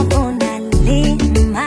unalima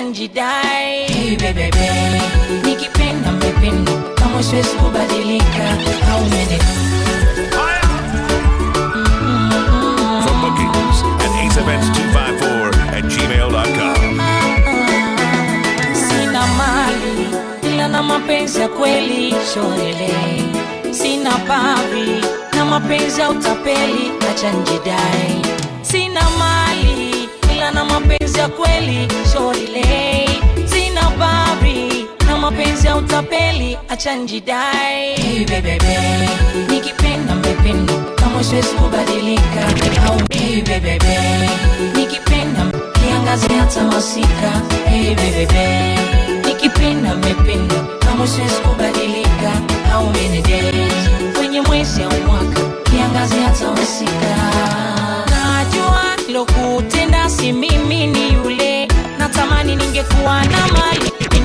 And you die. Tapeli, acha Nikipenda mpependo kama kubadilika au Nikipenda kiangaze hata Nikipenda mpependo kama kubadilika au kwenye mwezi au mwaka kiangaze hata najua lokutenda si mimi ni yule natamani ningekuwa na mali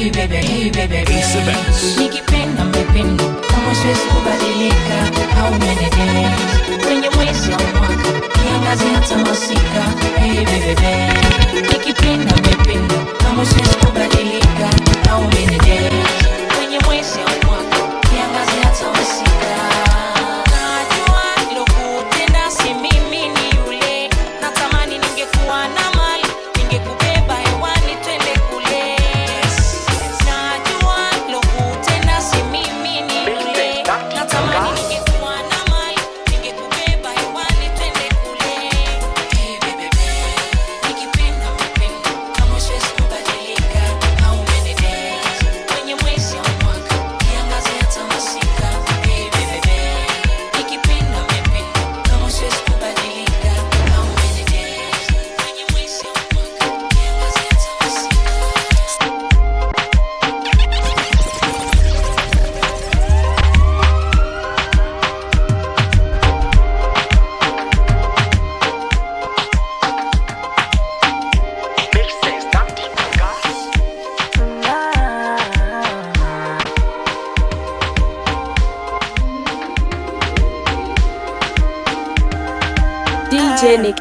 hey baby, hey baby Nikipenda mmependa kama siwezi kubadilika au menedance masika hey baby mwezi wa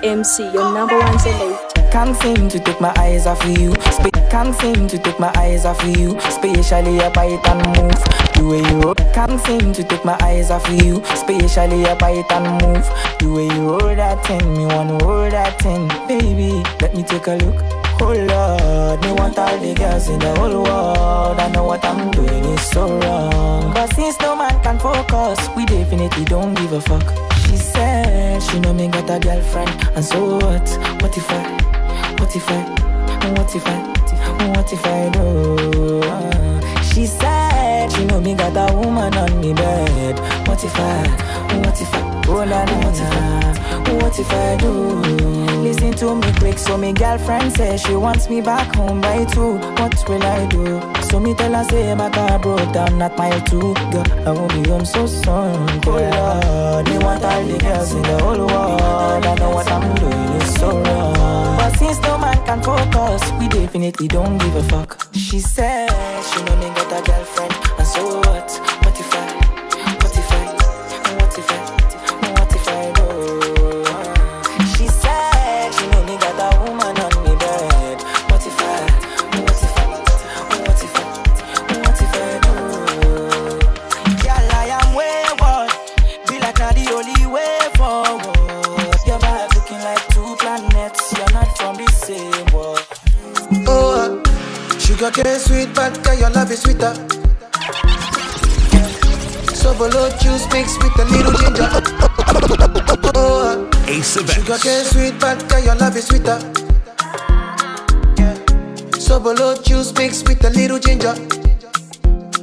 MC, your number one selector. Can't seem to take my eyes off you. can't seem to take my eyes off you. Especially a bite and move. The way you roll. Can't seem to take my eyes off you. Especially a bite and move. The way you roll that thing, me wanna roll that thing, baby. Let me take a look. Oh Lord, me want all the girls in the whole world. I know what I'm doing is so wrong. But since no man can focus, we definitely don't give a fuck. She said. She know me got a girlfriend. And so what? What if I? What if I? What if I? What if I do? She said. Like she know me got a woman on me bed. What if I, what if I, roll on what if I, what if I do? Listen to me quick, so me girlfriend says she wants me back home by two. What will I do? So me tell her say my car broke down at mile two. Girl, I won't be home so soon. Oh Lord, you want all the girls in the whole world. I know what I'm doing is so wrong. But since no man can focus, we definitely don't give a fuck. She said she know me got a girlfriend. So what? What if I? What if I? What if I? What if I go? She said she know got a woman on me bed. What if I? What if I? What if I? What if I go? Girl, I am wayward. Be the only way forward. Your vibe looking like two planets. You're not from the same world. Oh, sugar cane sweet, but your love is sweeter. Buffalo juice mixed with a little ginger. Ace of Sugar cane sweet, but yeah, your love is sweeter. Sobolo juice mixed with a little ginger.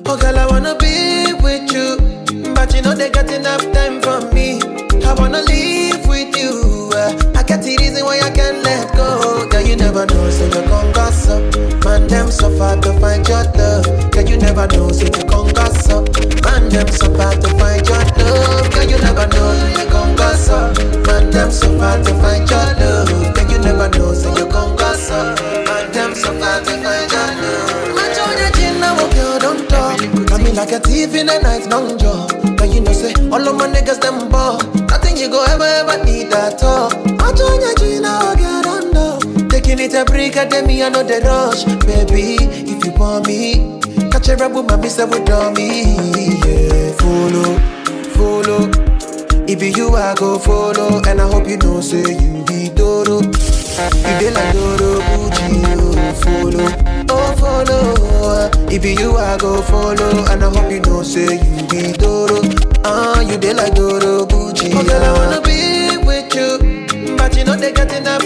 Oh girl, I wanna be with you, but you know they got enough time for me. I wanna live with you. Uh, I got the reason why I can't let go. Girl, you never know, so you come gossip. Man, them so suffer to find your love. Girl, you never know, so you come them so far to find your love. Girl, you never know, you gon' go so. Man, them so far to find your love. Girl, you never know, so you gon' go so. Man, them so far to find your love. Man, show your chin, now, oh, girl, don't talk. I like a thief in the night, long jaw. Now you know, say, all of my niggas, them ball. Nothing you go ever, ever need at all. I join your chin, I will girl, don't talk. Taking it a break, I me, I know the rush. Baby, if you want me, catch a rebel, my miss, I would me, yeah follow, follow. If be you, I go follow, and I hope you don't say you be Doro. You dey like Doro Gucci, oh follow, oh follow. If be you, I go follow, and I hope you don't say you be Doro. Ah, uh, you dey like Doro Gucci. Oh girl, I wanna be with you, but you know they got enough.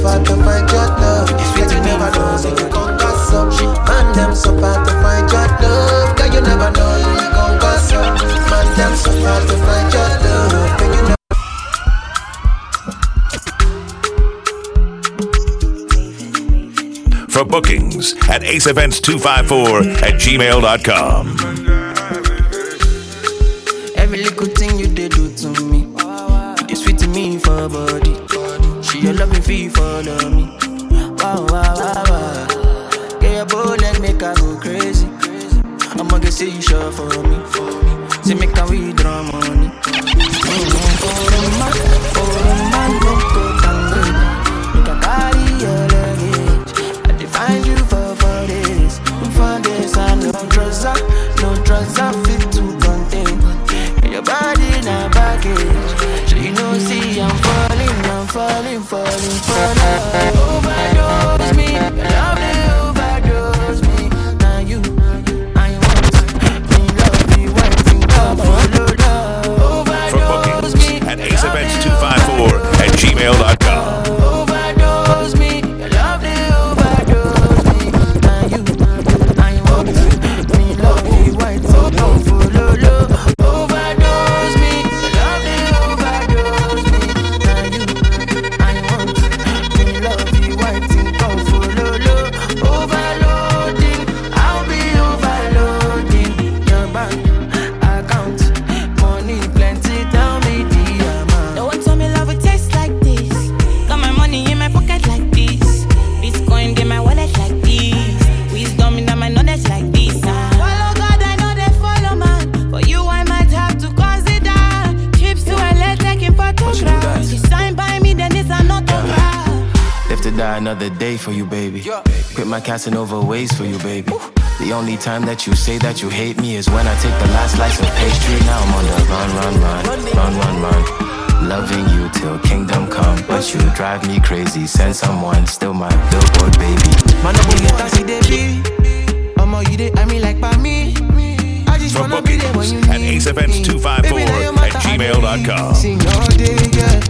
to find your love. you never know, you Man, them so to find your love. you never know, you Man, them so to find your love. you For bookings at aceevents254 at gmail.com. Every little thing you did do to me, it is sweet to me for body. She a loving feel follow me. Wow, wow, wow, wow. Get your bowl and make I go crazy. I'ma get see you sure for me. For me. passing over ways for you, baby. The only time that you say that you hate me is when I take the last slice of pastry. Now I'm on the run, run, run, run, run, run. run. Loving you till kingdom come, but you drive me crazy. Send someone, still my billboard, baby. Man, I will get see baby. I'm all you did, I mean like by me. I just From wanna be there when you need at acefx254 at gmail.com. Sing all day, yeah.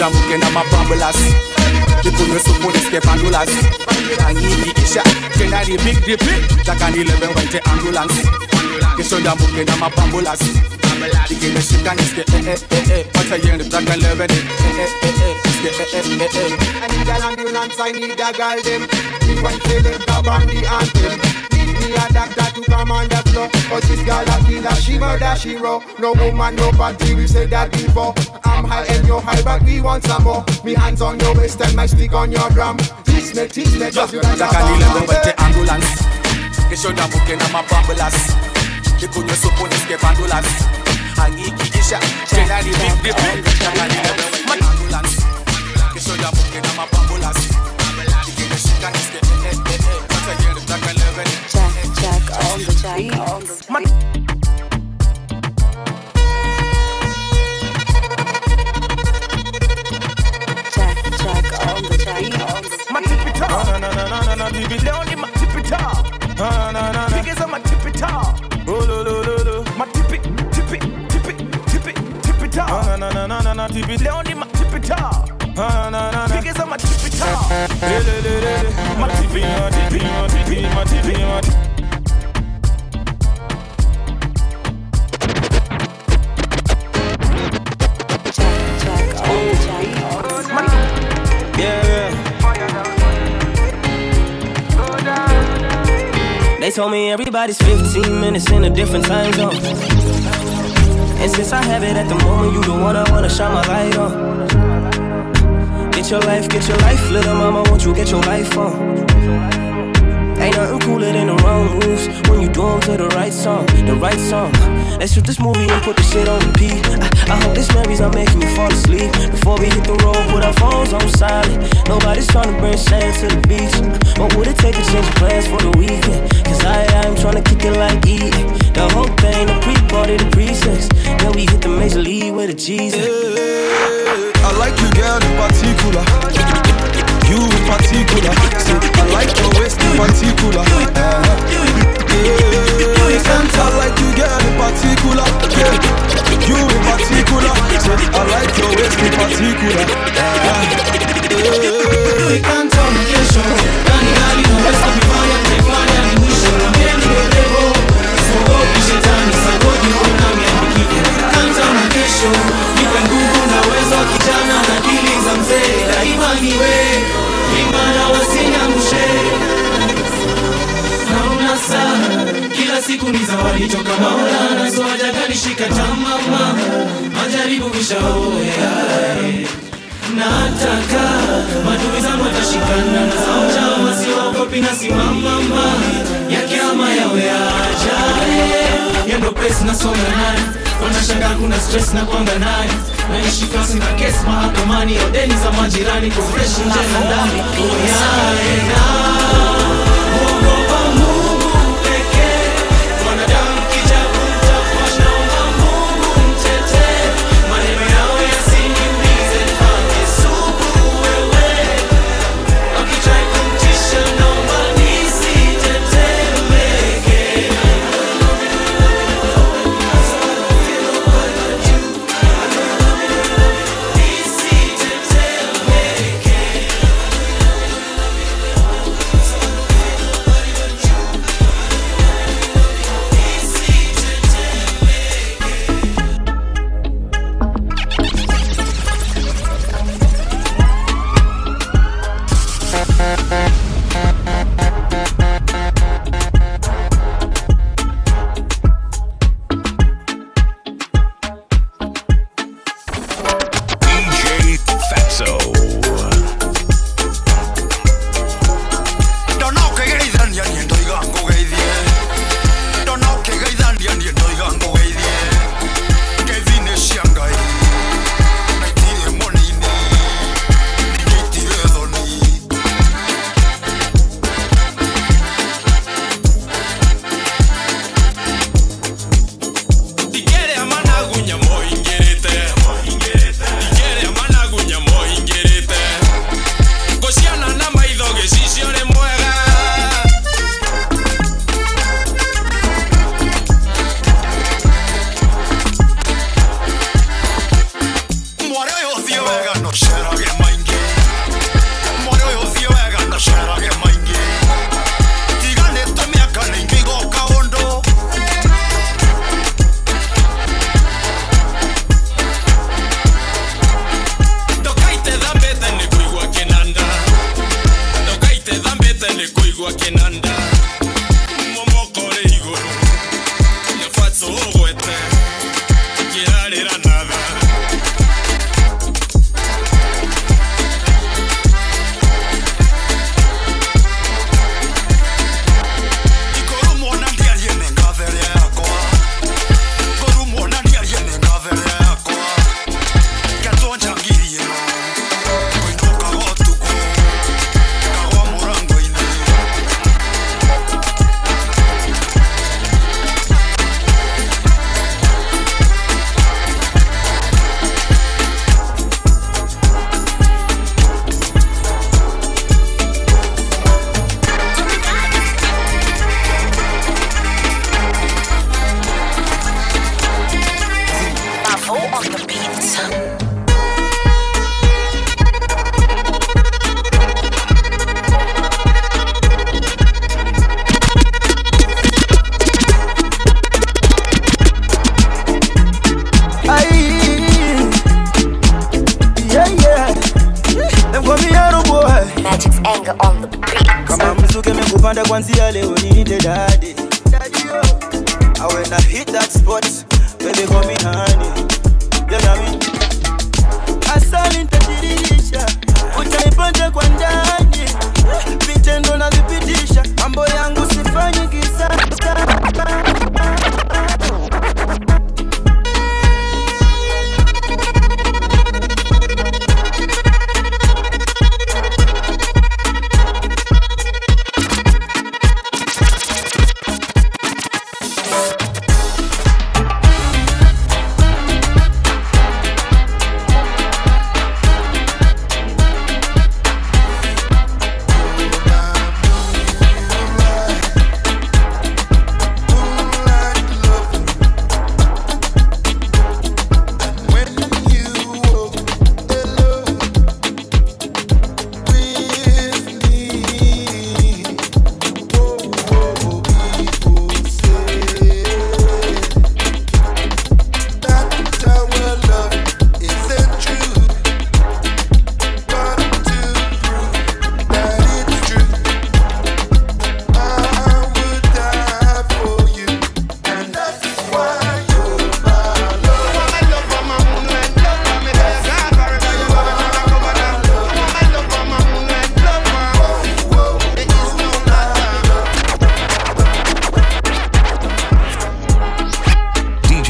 Muda mkena mapambulas Kikunywe supu riske pandulas Anyingi isha Kena ripik ripik Taka nilebe wente ambulance Kishoda mkena mapambulas Dikine shika niske eh eh eh eh Pacha yende taka levene eh eh eh eh Niske eh eh eh eh I need eh. an ambulance, I need a girl them Keep on killing, bab on the anthem see a doctor to come on the floor. Cause this girl a killer, she murder, she raw. No woman, no party, we said that before. I'm high and you're high, but we want some more. Me hands on your waist and my stick on your drum. This me, this me, just you guys are ambulance. Que yo da buke na ma bambulas. Que kunyo supo ni ske bandulas. Angi ki isha, chena ni big dip. Ambulance. Que yo da buke na ma bambulas. the my TV, my TV, my TV, my TV, my TV. They told me everybody's 15 minutes in a different time zone. And since I have it at the moment, you the one I wanna shine my light on. Get your life, get your life, little mama, won't you get your life on? Ain't nothing cooler than the wrong moves when you do them to the right song, the right song. Let's shoot this movie and put the shit on repeat. I, I hope this memory's not making you fall asleep. Before we hit the road, put our phones on silent. Nobody's trying to bring sand to the beach. What would it take to change plans for the weekend? Jesus. I like you, girl, in particular. You in particular. See, I like your waist in particular. Uh, yeah. And I like you, girl, in particular. Yeah. You in particular. See, I like your waist in particular. Uh, yeah. walitoka Maulana, so hajakanishika tamama, majaribu vishaoya nataka madui zangu atashikana na saujama, siwaogopi na simamama yake ama yendo pesi nasonga naye wanashanga kuna stress na kwanga naye naishi kasi na kesi mahakamani ya za majirani kwa fresh ndani oyaena oh,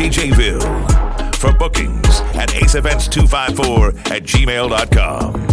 JJVille. For bookings at aceevents254 at gmail.com.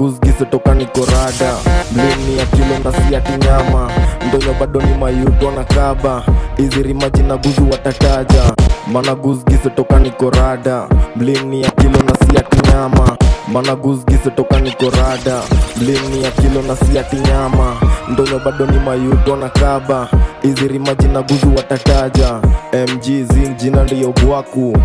guzgizetoka niko mlini ya kilonda si ya bado ni mayuto na kaba izirimaji na guzu watataja mana guzgizetoka niko mlini ya kilonda si mana gusgisetoka niko rada ya kilo na siati nyama ndonyo bado ni mayuto na kaba izirima jina guzu watataja mg zing jina ndiyo bwaku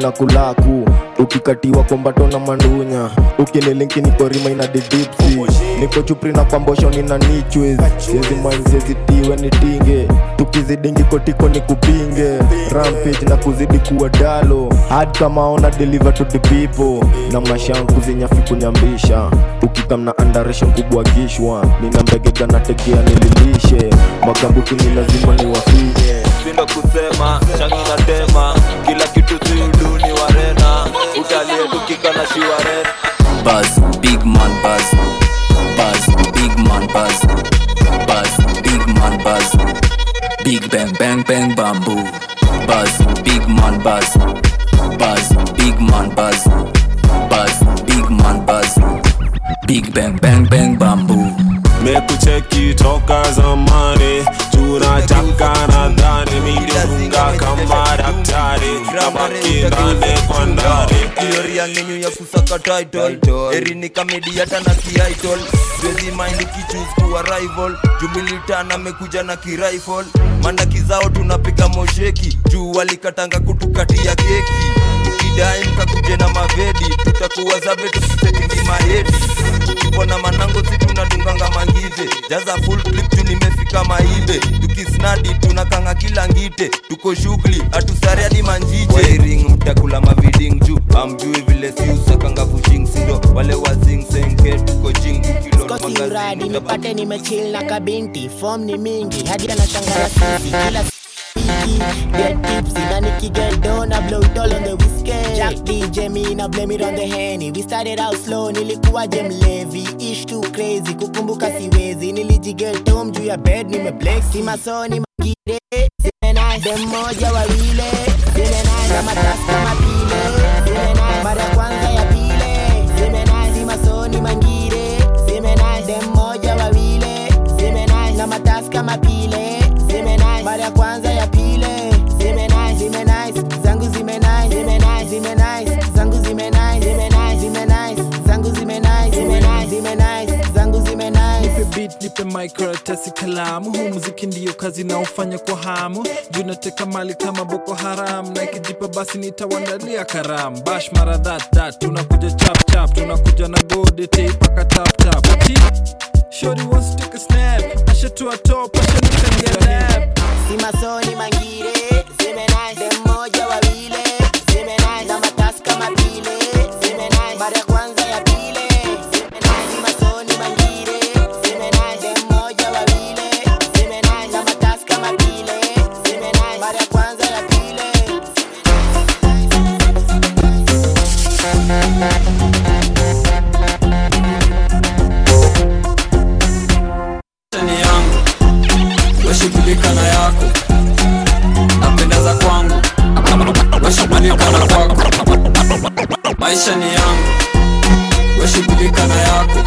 na kulaku ukikatiwa kombato na mandunya ukinilinki niko rima ina didipsi niko chupri na kwambosho nina nichwez yezimainzezitiwe nitinge kizidingi kotiko ni kupinge rampage na kuzidi kuwa dalo hadi kama ona deliver to the people na mashanku zinyafi kunyambisha ukikamna andaresha mkubwa nina mbegega na tekea nililishe magambuki ni lazima ni wafie sina kusema shangi natema kila kitu siuduni warena utalietukika na shiwarena Buzz, big man buzz Big bang, bang, bang, bamboo. Buzz, big man, buzz. Buzz, big man, buzz. Buzz, big man, buzz. Big bang, bang, bang, bamboo. mekucheki toka zamani tunataka nadhani mideunga kama daktari kabakindane kwa ndani ioriangenyu ya kusaka title erini kamediata na kiaitol wezi mind kichus rival jumilitana mekuja na kirifle mandaki zao tunapika mosheki juu walikatanga kutukatia keki ukidai mkakuje na mavedi tutakuwa zabe tusisetingi manango si tunadunganga jaza full clip juu nimefika maibe tukisnadi tunakanga kila ngite tuko shughuli hatusari hadi manjije wairing mtakula maviding juu amjui vile siusakanga kushing sindo wale wazing senge tuko jing tukilomagazini nipate nimechil na kabinti fom ni mingi hadi anashangala sisi kila Nike. Get tipsy, na Nicky get down, I blow it all on the whiskey. Jack DJ me, na blame it on the henny. We started out slow, nilikuwa jam levy. Ish too crazy, kukumbuka siwezi. Nilijigel tom juu ya bed, nime black. Si masoni magire, sine nai. Dem moja wawile, sine nai. Na matask kama pile, sine nai. Mara kwanza ya pile, sine nai. Si masoni mangire, sine nai. Dem moja wawile, sine nai. Na matask kama pile, mic, karatasi, kalamu. Huu muziki ndiyo kazi naofanya kwa hamu, juu nateka mali kama Boko Haram, na ikijipa basi nitawandalia karamu. Bash mara that tunakuja chapchap tunakuja na gold tape paka tap mangire, seme nice, wawile Weshughulika na yako, napenda kwangu, weshughulika na kwako. Maisha ni yangu, weshughulika na yako,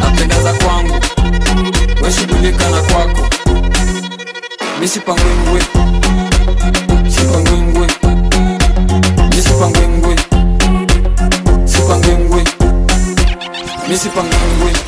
napenda kwangu, weshughulika na kwako. Misipangwe ngwe, sipangwe ngwe, misipangwe ngwe,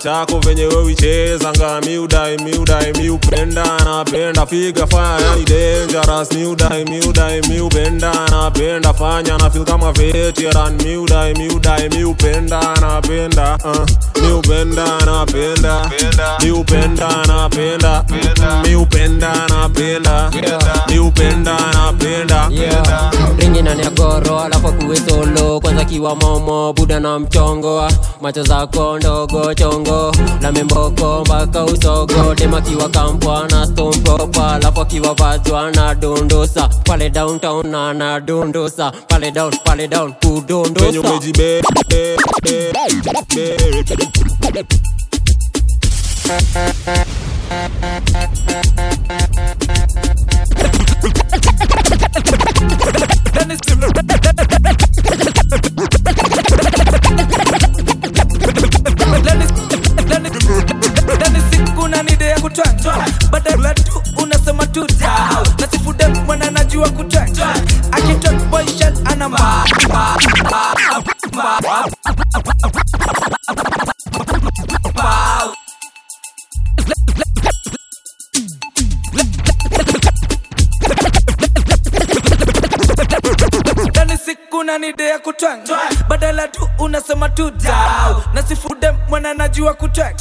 tiens, qu'on Mchanga miudai miudai miupenda napenda figa fire yani dangerous miudai miudai miupenda napenda fanya na feel kama veteran miudai miudai miupenda napenda uh, miupenda napenda miupenda napenda miupenda napenda miupenda napenda ringi nani ya alafu kuwe solo kwanza kiwa momo buda na mchongo uh. macho zako ndogo chongo la memboko mba wanataka usogo dem akiwa kampwa na stompopa alafu akiwa vazwa na dondosa pale downtown na na dondosa pale down pale down kudondosa wakati wa kutek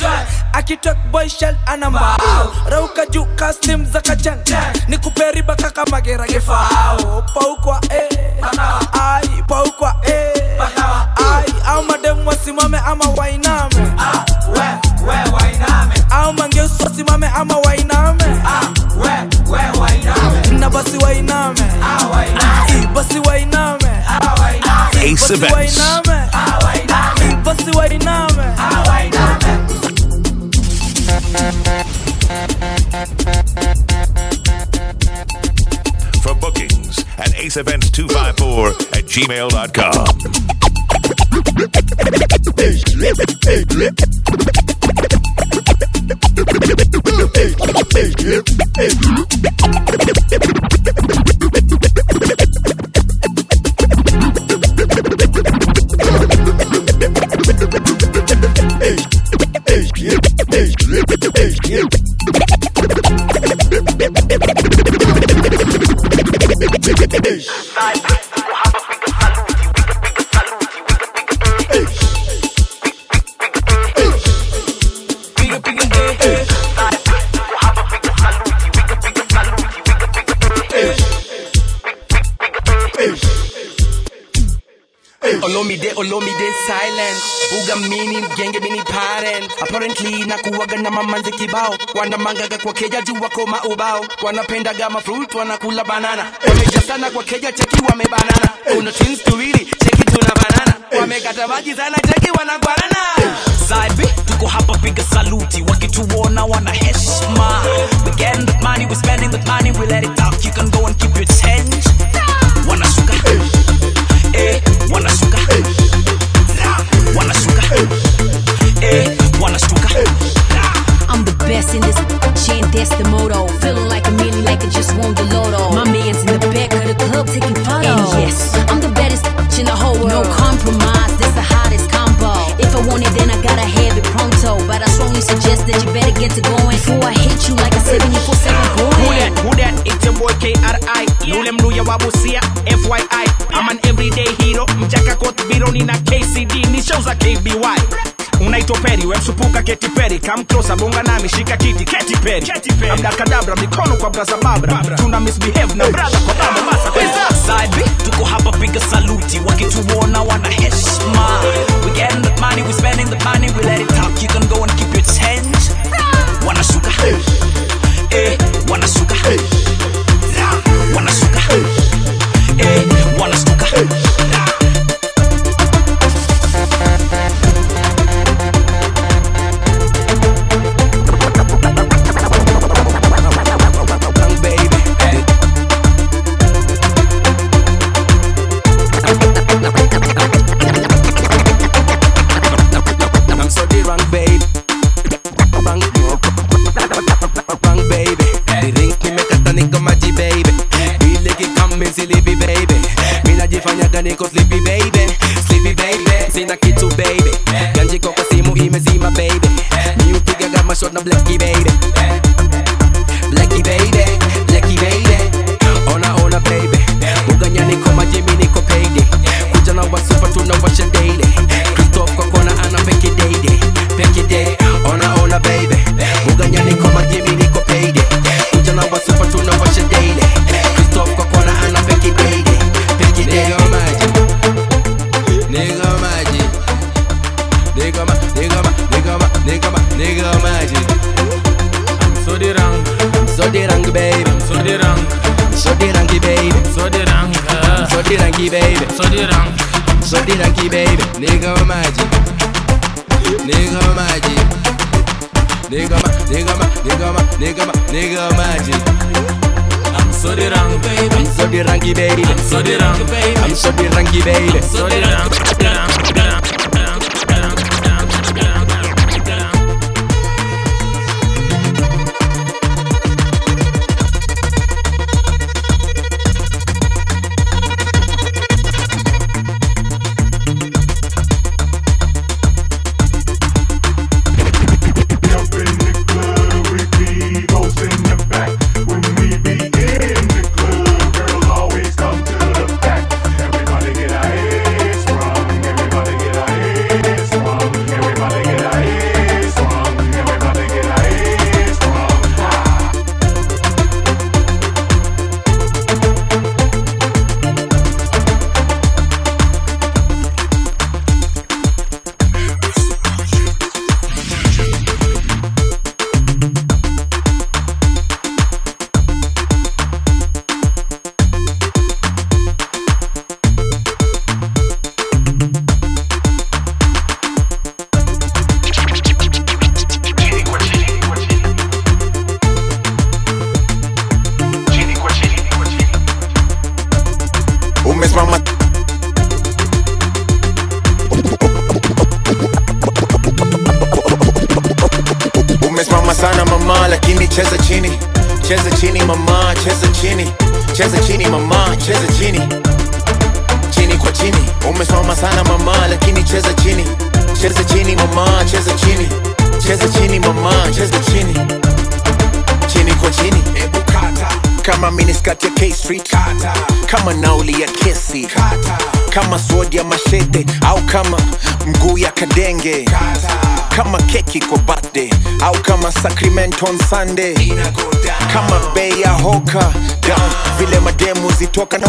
akitek boy anamba rauka juu kastim za kachen ni kuperiba kaka magera gefao paukwa e ai paukwa e ai au madem wasimame ama wainame au mangeus wasimame ama wainame na basi wainame basi wainame Ace Events. gmail.com. Olomide, Olomide silent. Ugamini, mgenge mini parent. Apparently nakuwaga na mamanze kibao. Wanamangaga kwa keja juu wako maubao. Wanapendaga mafruit, wanakula banana. Wameja sana kwa keja cheki wamebanana. Kuna twins tuwili, cheki tuna banana. Wamekata maji sana cheki wanagwanana. Zaibi, tuko hapa piga saluti. Wakituona wana heshima. We getting that money, we spending that money, we let it talk. You can go and keep your change. that's the motto. Feeling like a million, like I just won the lotto. My man's in the back of the club taking photos. And yes, I'm the baddest in the whole world. No compromise, that's the hottest combo. If I want it, then I gotta have it pronto. But I strongly suggest that you better get to going before I hit you like a 74 Who that? Who that? It's your boy KRI. Lule mluya wabusia, FYI. I'm an everyday hero. Mchaka kot bironi na KCD. Ni shows like KBY. unaitoperi wemsupuka ketiperi kamklosa bonga nami shika kiti ketiperi abrakadabra mikono kwa brazababra tuna misbehave na brada kwa baba masasaibi tuko hapa piga saluti wakituona wana heshima wanashuka wanashuka eh. night on Sunday kama bei ya hoka down vile mademu zitoka na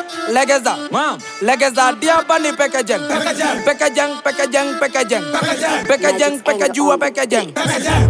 legeza legeza diaba ni pekejeng pekejeng pekejeng pekejeng pekejeng pekejua pekejeng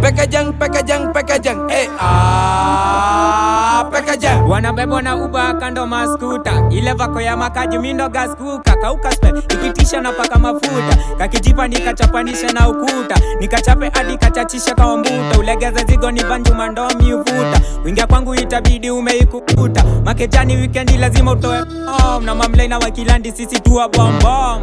pekejeng pekejeng pekejeng eh ah pekejeng wanabebwa na uba kando maskuta ile vako ya makaji mindo gaskuka kauka spe ikitisha na paka mafuta kakijipa nikachapanisha na ukuta nikachape hadi kachachisha kwa mbuta ulegeze zigo ni banjuma ndomi uvuta wingia kwangu itabidi umeikukuta makejani wikendi lazima utoe oh na mamlei wakilandi sisi tuwa bambam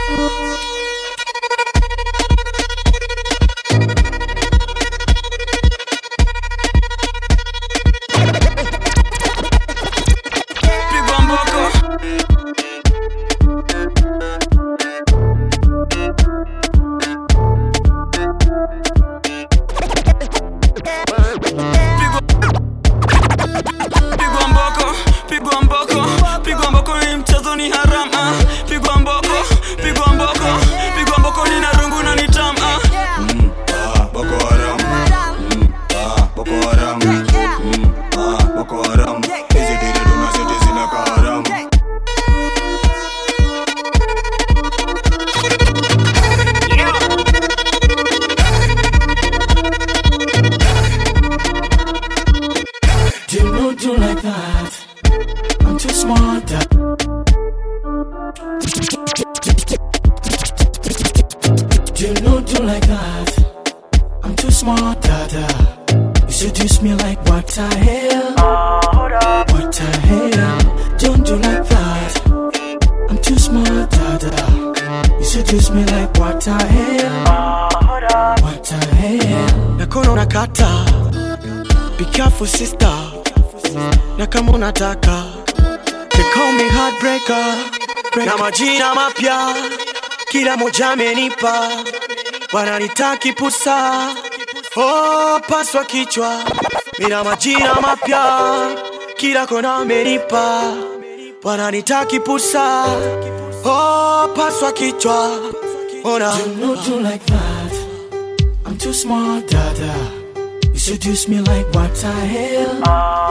unataka They call me heartbreaker Breaker. na majina mapya kila moja amenipa wananitaki pusa oh, paswa kichwa mina majina mapya kila kona amenipa wananitaki pusa oh, paswa kichwa ona do like that I'm too smart dada You seduce me like what I hell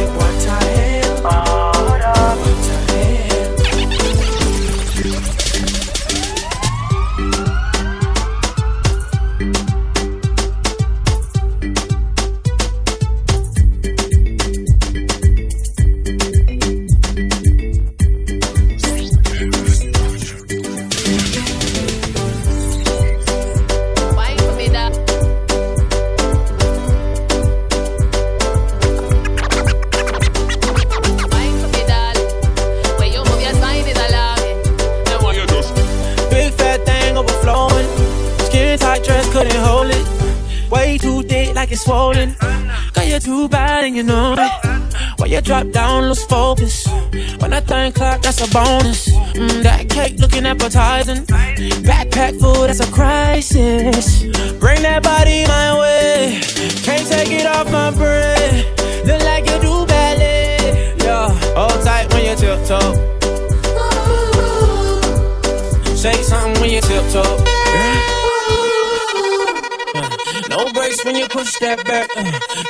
step back.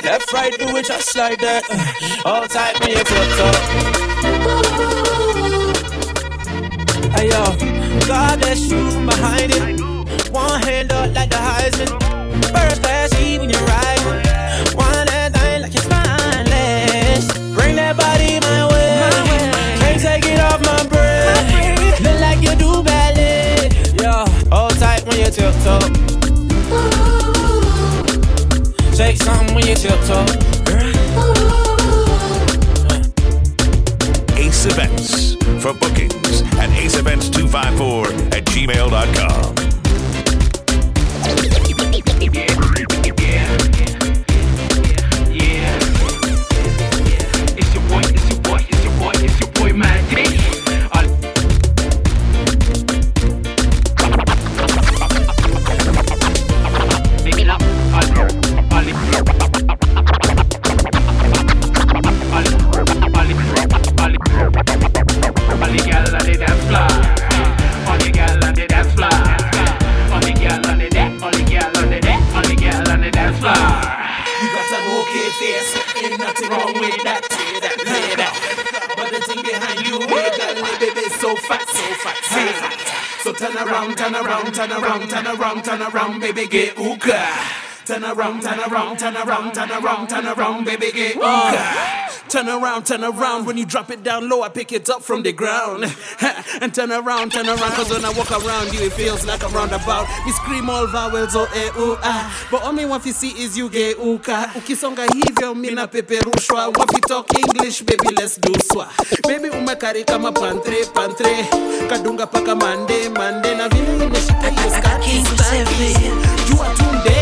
Left, right, do it just like that. All tight, me if you talk. Hey yo, God bless you from behind it. One hand up like the Heisman. First class, even you're riding. One that thing like it's spineless. Bring that body my way. Can't take it off my brain. Look like you do ballet. Yo, all tight when you tiptoe shake something when you tiptoe. around, turn around, turn around, turn around, turn around, baby get up. Turn around, turn around. When you drop it down low, I pick it up from the ground. and turn around, turn around. Cause when I walk around you, it feels like a roundabout. We scream all vowels oh eh, ooh, ah. But all me want to see is you geuka. Ukisonga hivyo, mina peperushwa. Wapi talk English, baby, let's do swa. Baby, umekari kama pantre, pantre. Kadunga paka mande, mande. Na vile imeshika hiyo You are tuned tunde.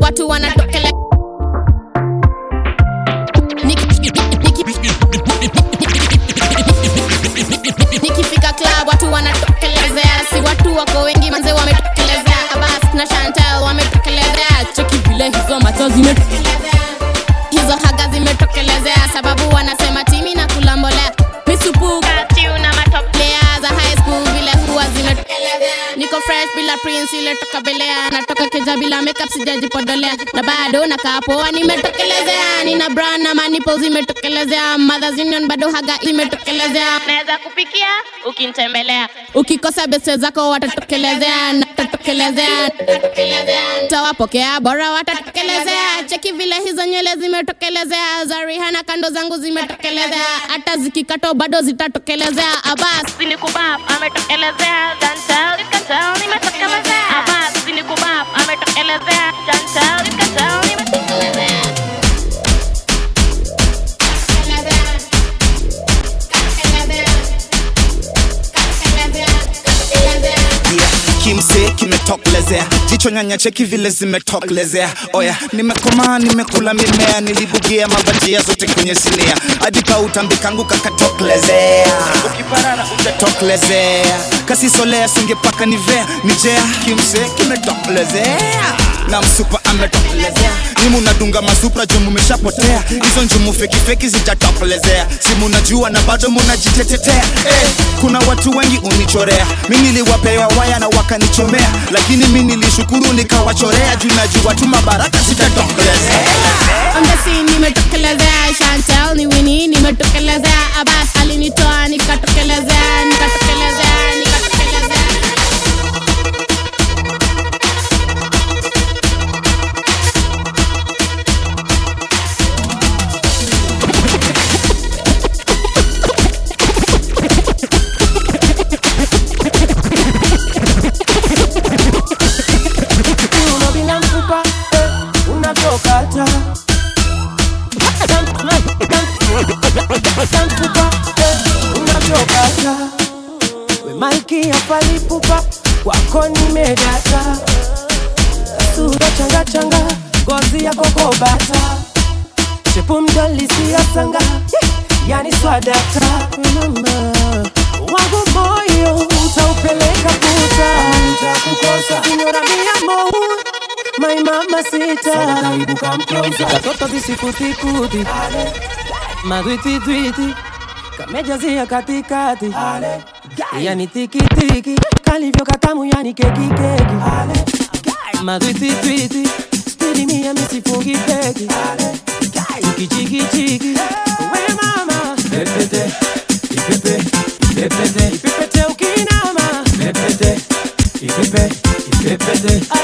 na watu wanatokele nikifika club watu wanatokelezea si watu wako wengi manze wametokelezea abas na shantel wametokelezea cheki vile hizo macho zimetokelezea hizo haga zimetokelezea sababu wanasema timi na kulambolea misupuka tiuna matoplea za high school vile huwa zimetokelezea niko fresh bila prince ile toka na Kuja bila makeup sijajipodelea, na bado nakaa poa, nimetokelezea. Nina bra na manipo zimetokelezea, Mothers Union bado haga imetokelezea. Naweza kupikia ukinitembelea, ukikosa beste zako watatokelezea, natatokelezea, tawapokea bora watatokelezea. Cheki vile hizo nywele zimetokelezea, za Rihanna kando zangu zimetokelezea, hata zikikato bado zitatokelezea. Abas sinikubab ametokelezea, can't tell you can tell nimetokelezea. Abas sinikubab ametokelezea Canción, don't tell me. kimse kimetoklezea jicho nyanya cheki vile zimetoklezea oya nimekomaa nimekula mimea nilibugia mabajia zote kwenye sinia hadi kautambikangu kakatoklezea kasisolea singepaka nivea nijea kimse kimetoklezea na msupa ametokelezea nimu nadunga masupra juu mumeshapotea hizo njumu fekifeki zitatokelezea si munajua na bado munajitetetea hey, eh, kuna watu wengi unichorea mi niliwapewa waya na wakanichomea lakini mi nilishukuru nikawachorea juu najua tu mabaraka zitatokelezea Ongesi nimetokelezea Chantel ni nimetokelezea Abas alinitoa nikatokelezea nikatokelezea magwitwitwiti kamejazia katikati, yani tikitiki kalivyo katamu, yani kekikeki, magwitwitwiti stilimia misifungi peki, kichikichiki we mama pepete ipepe ipepete ipepete ukinama pepete ipepe ipepete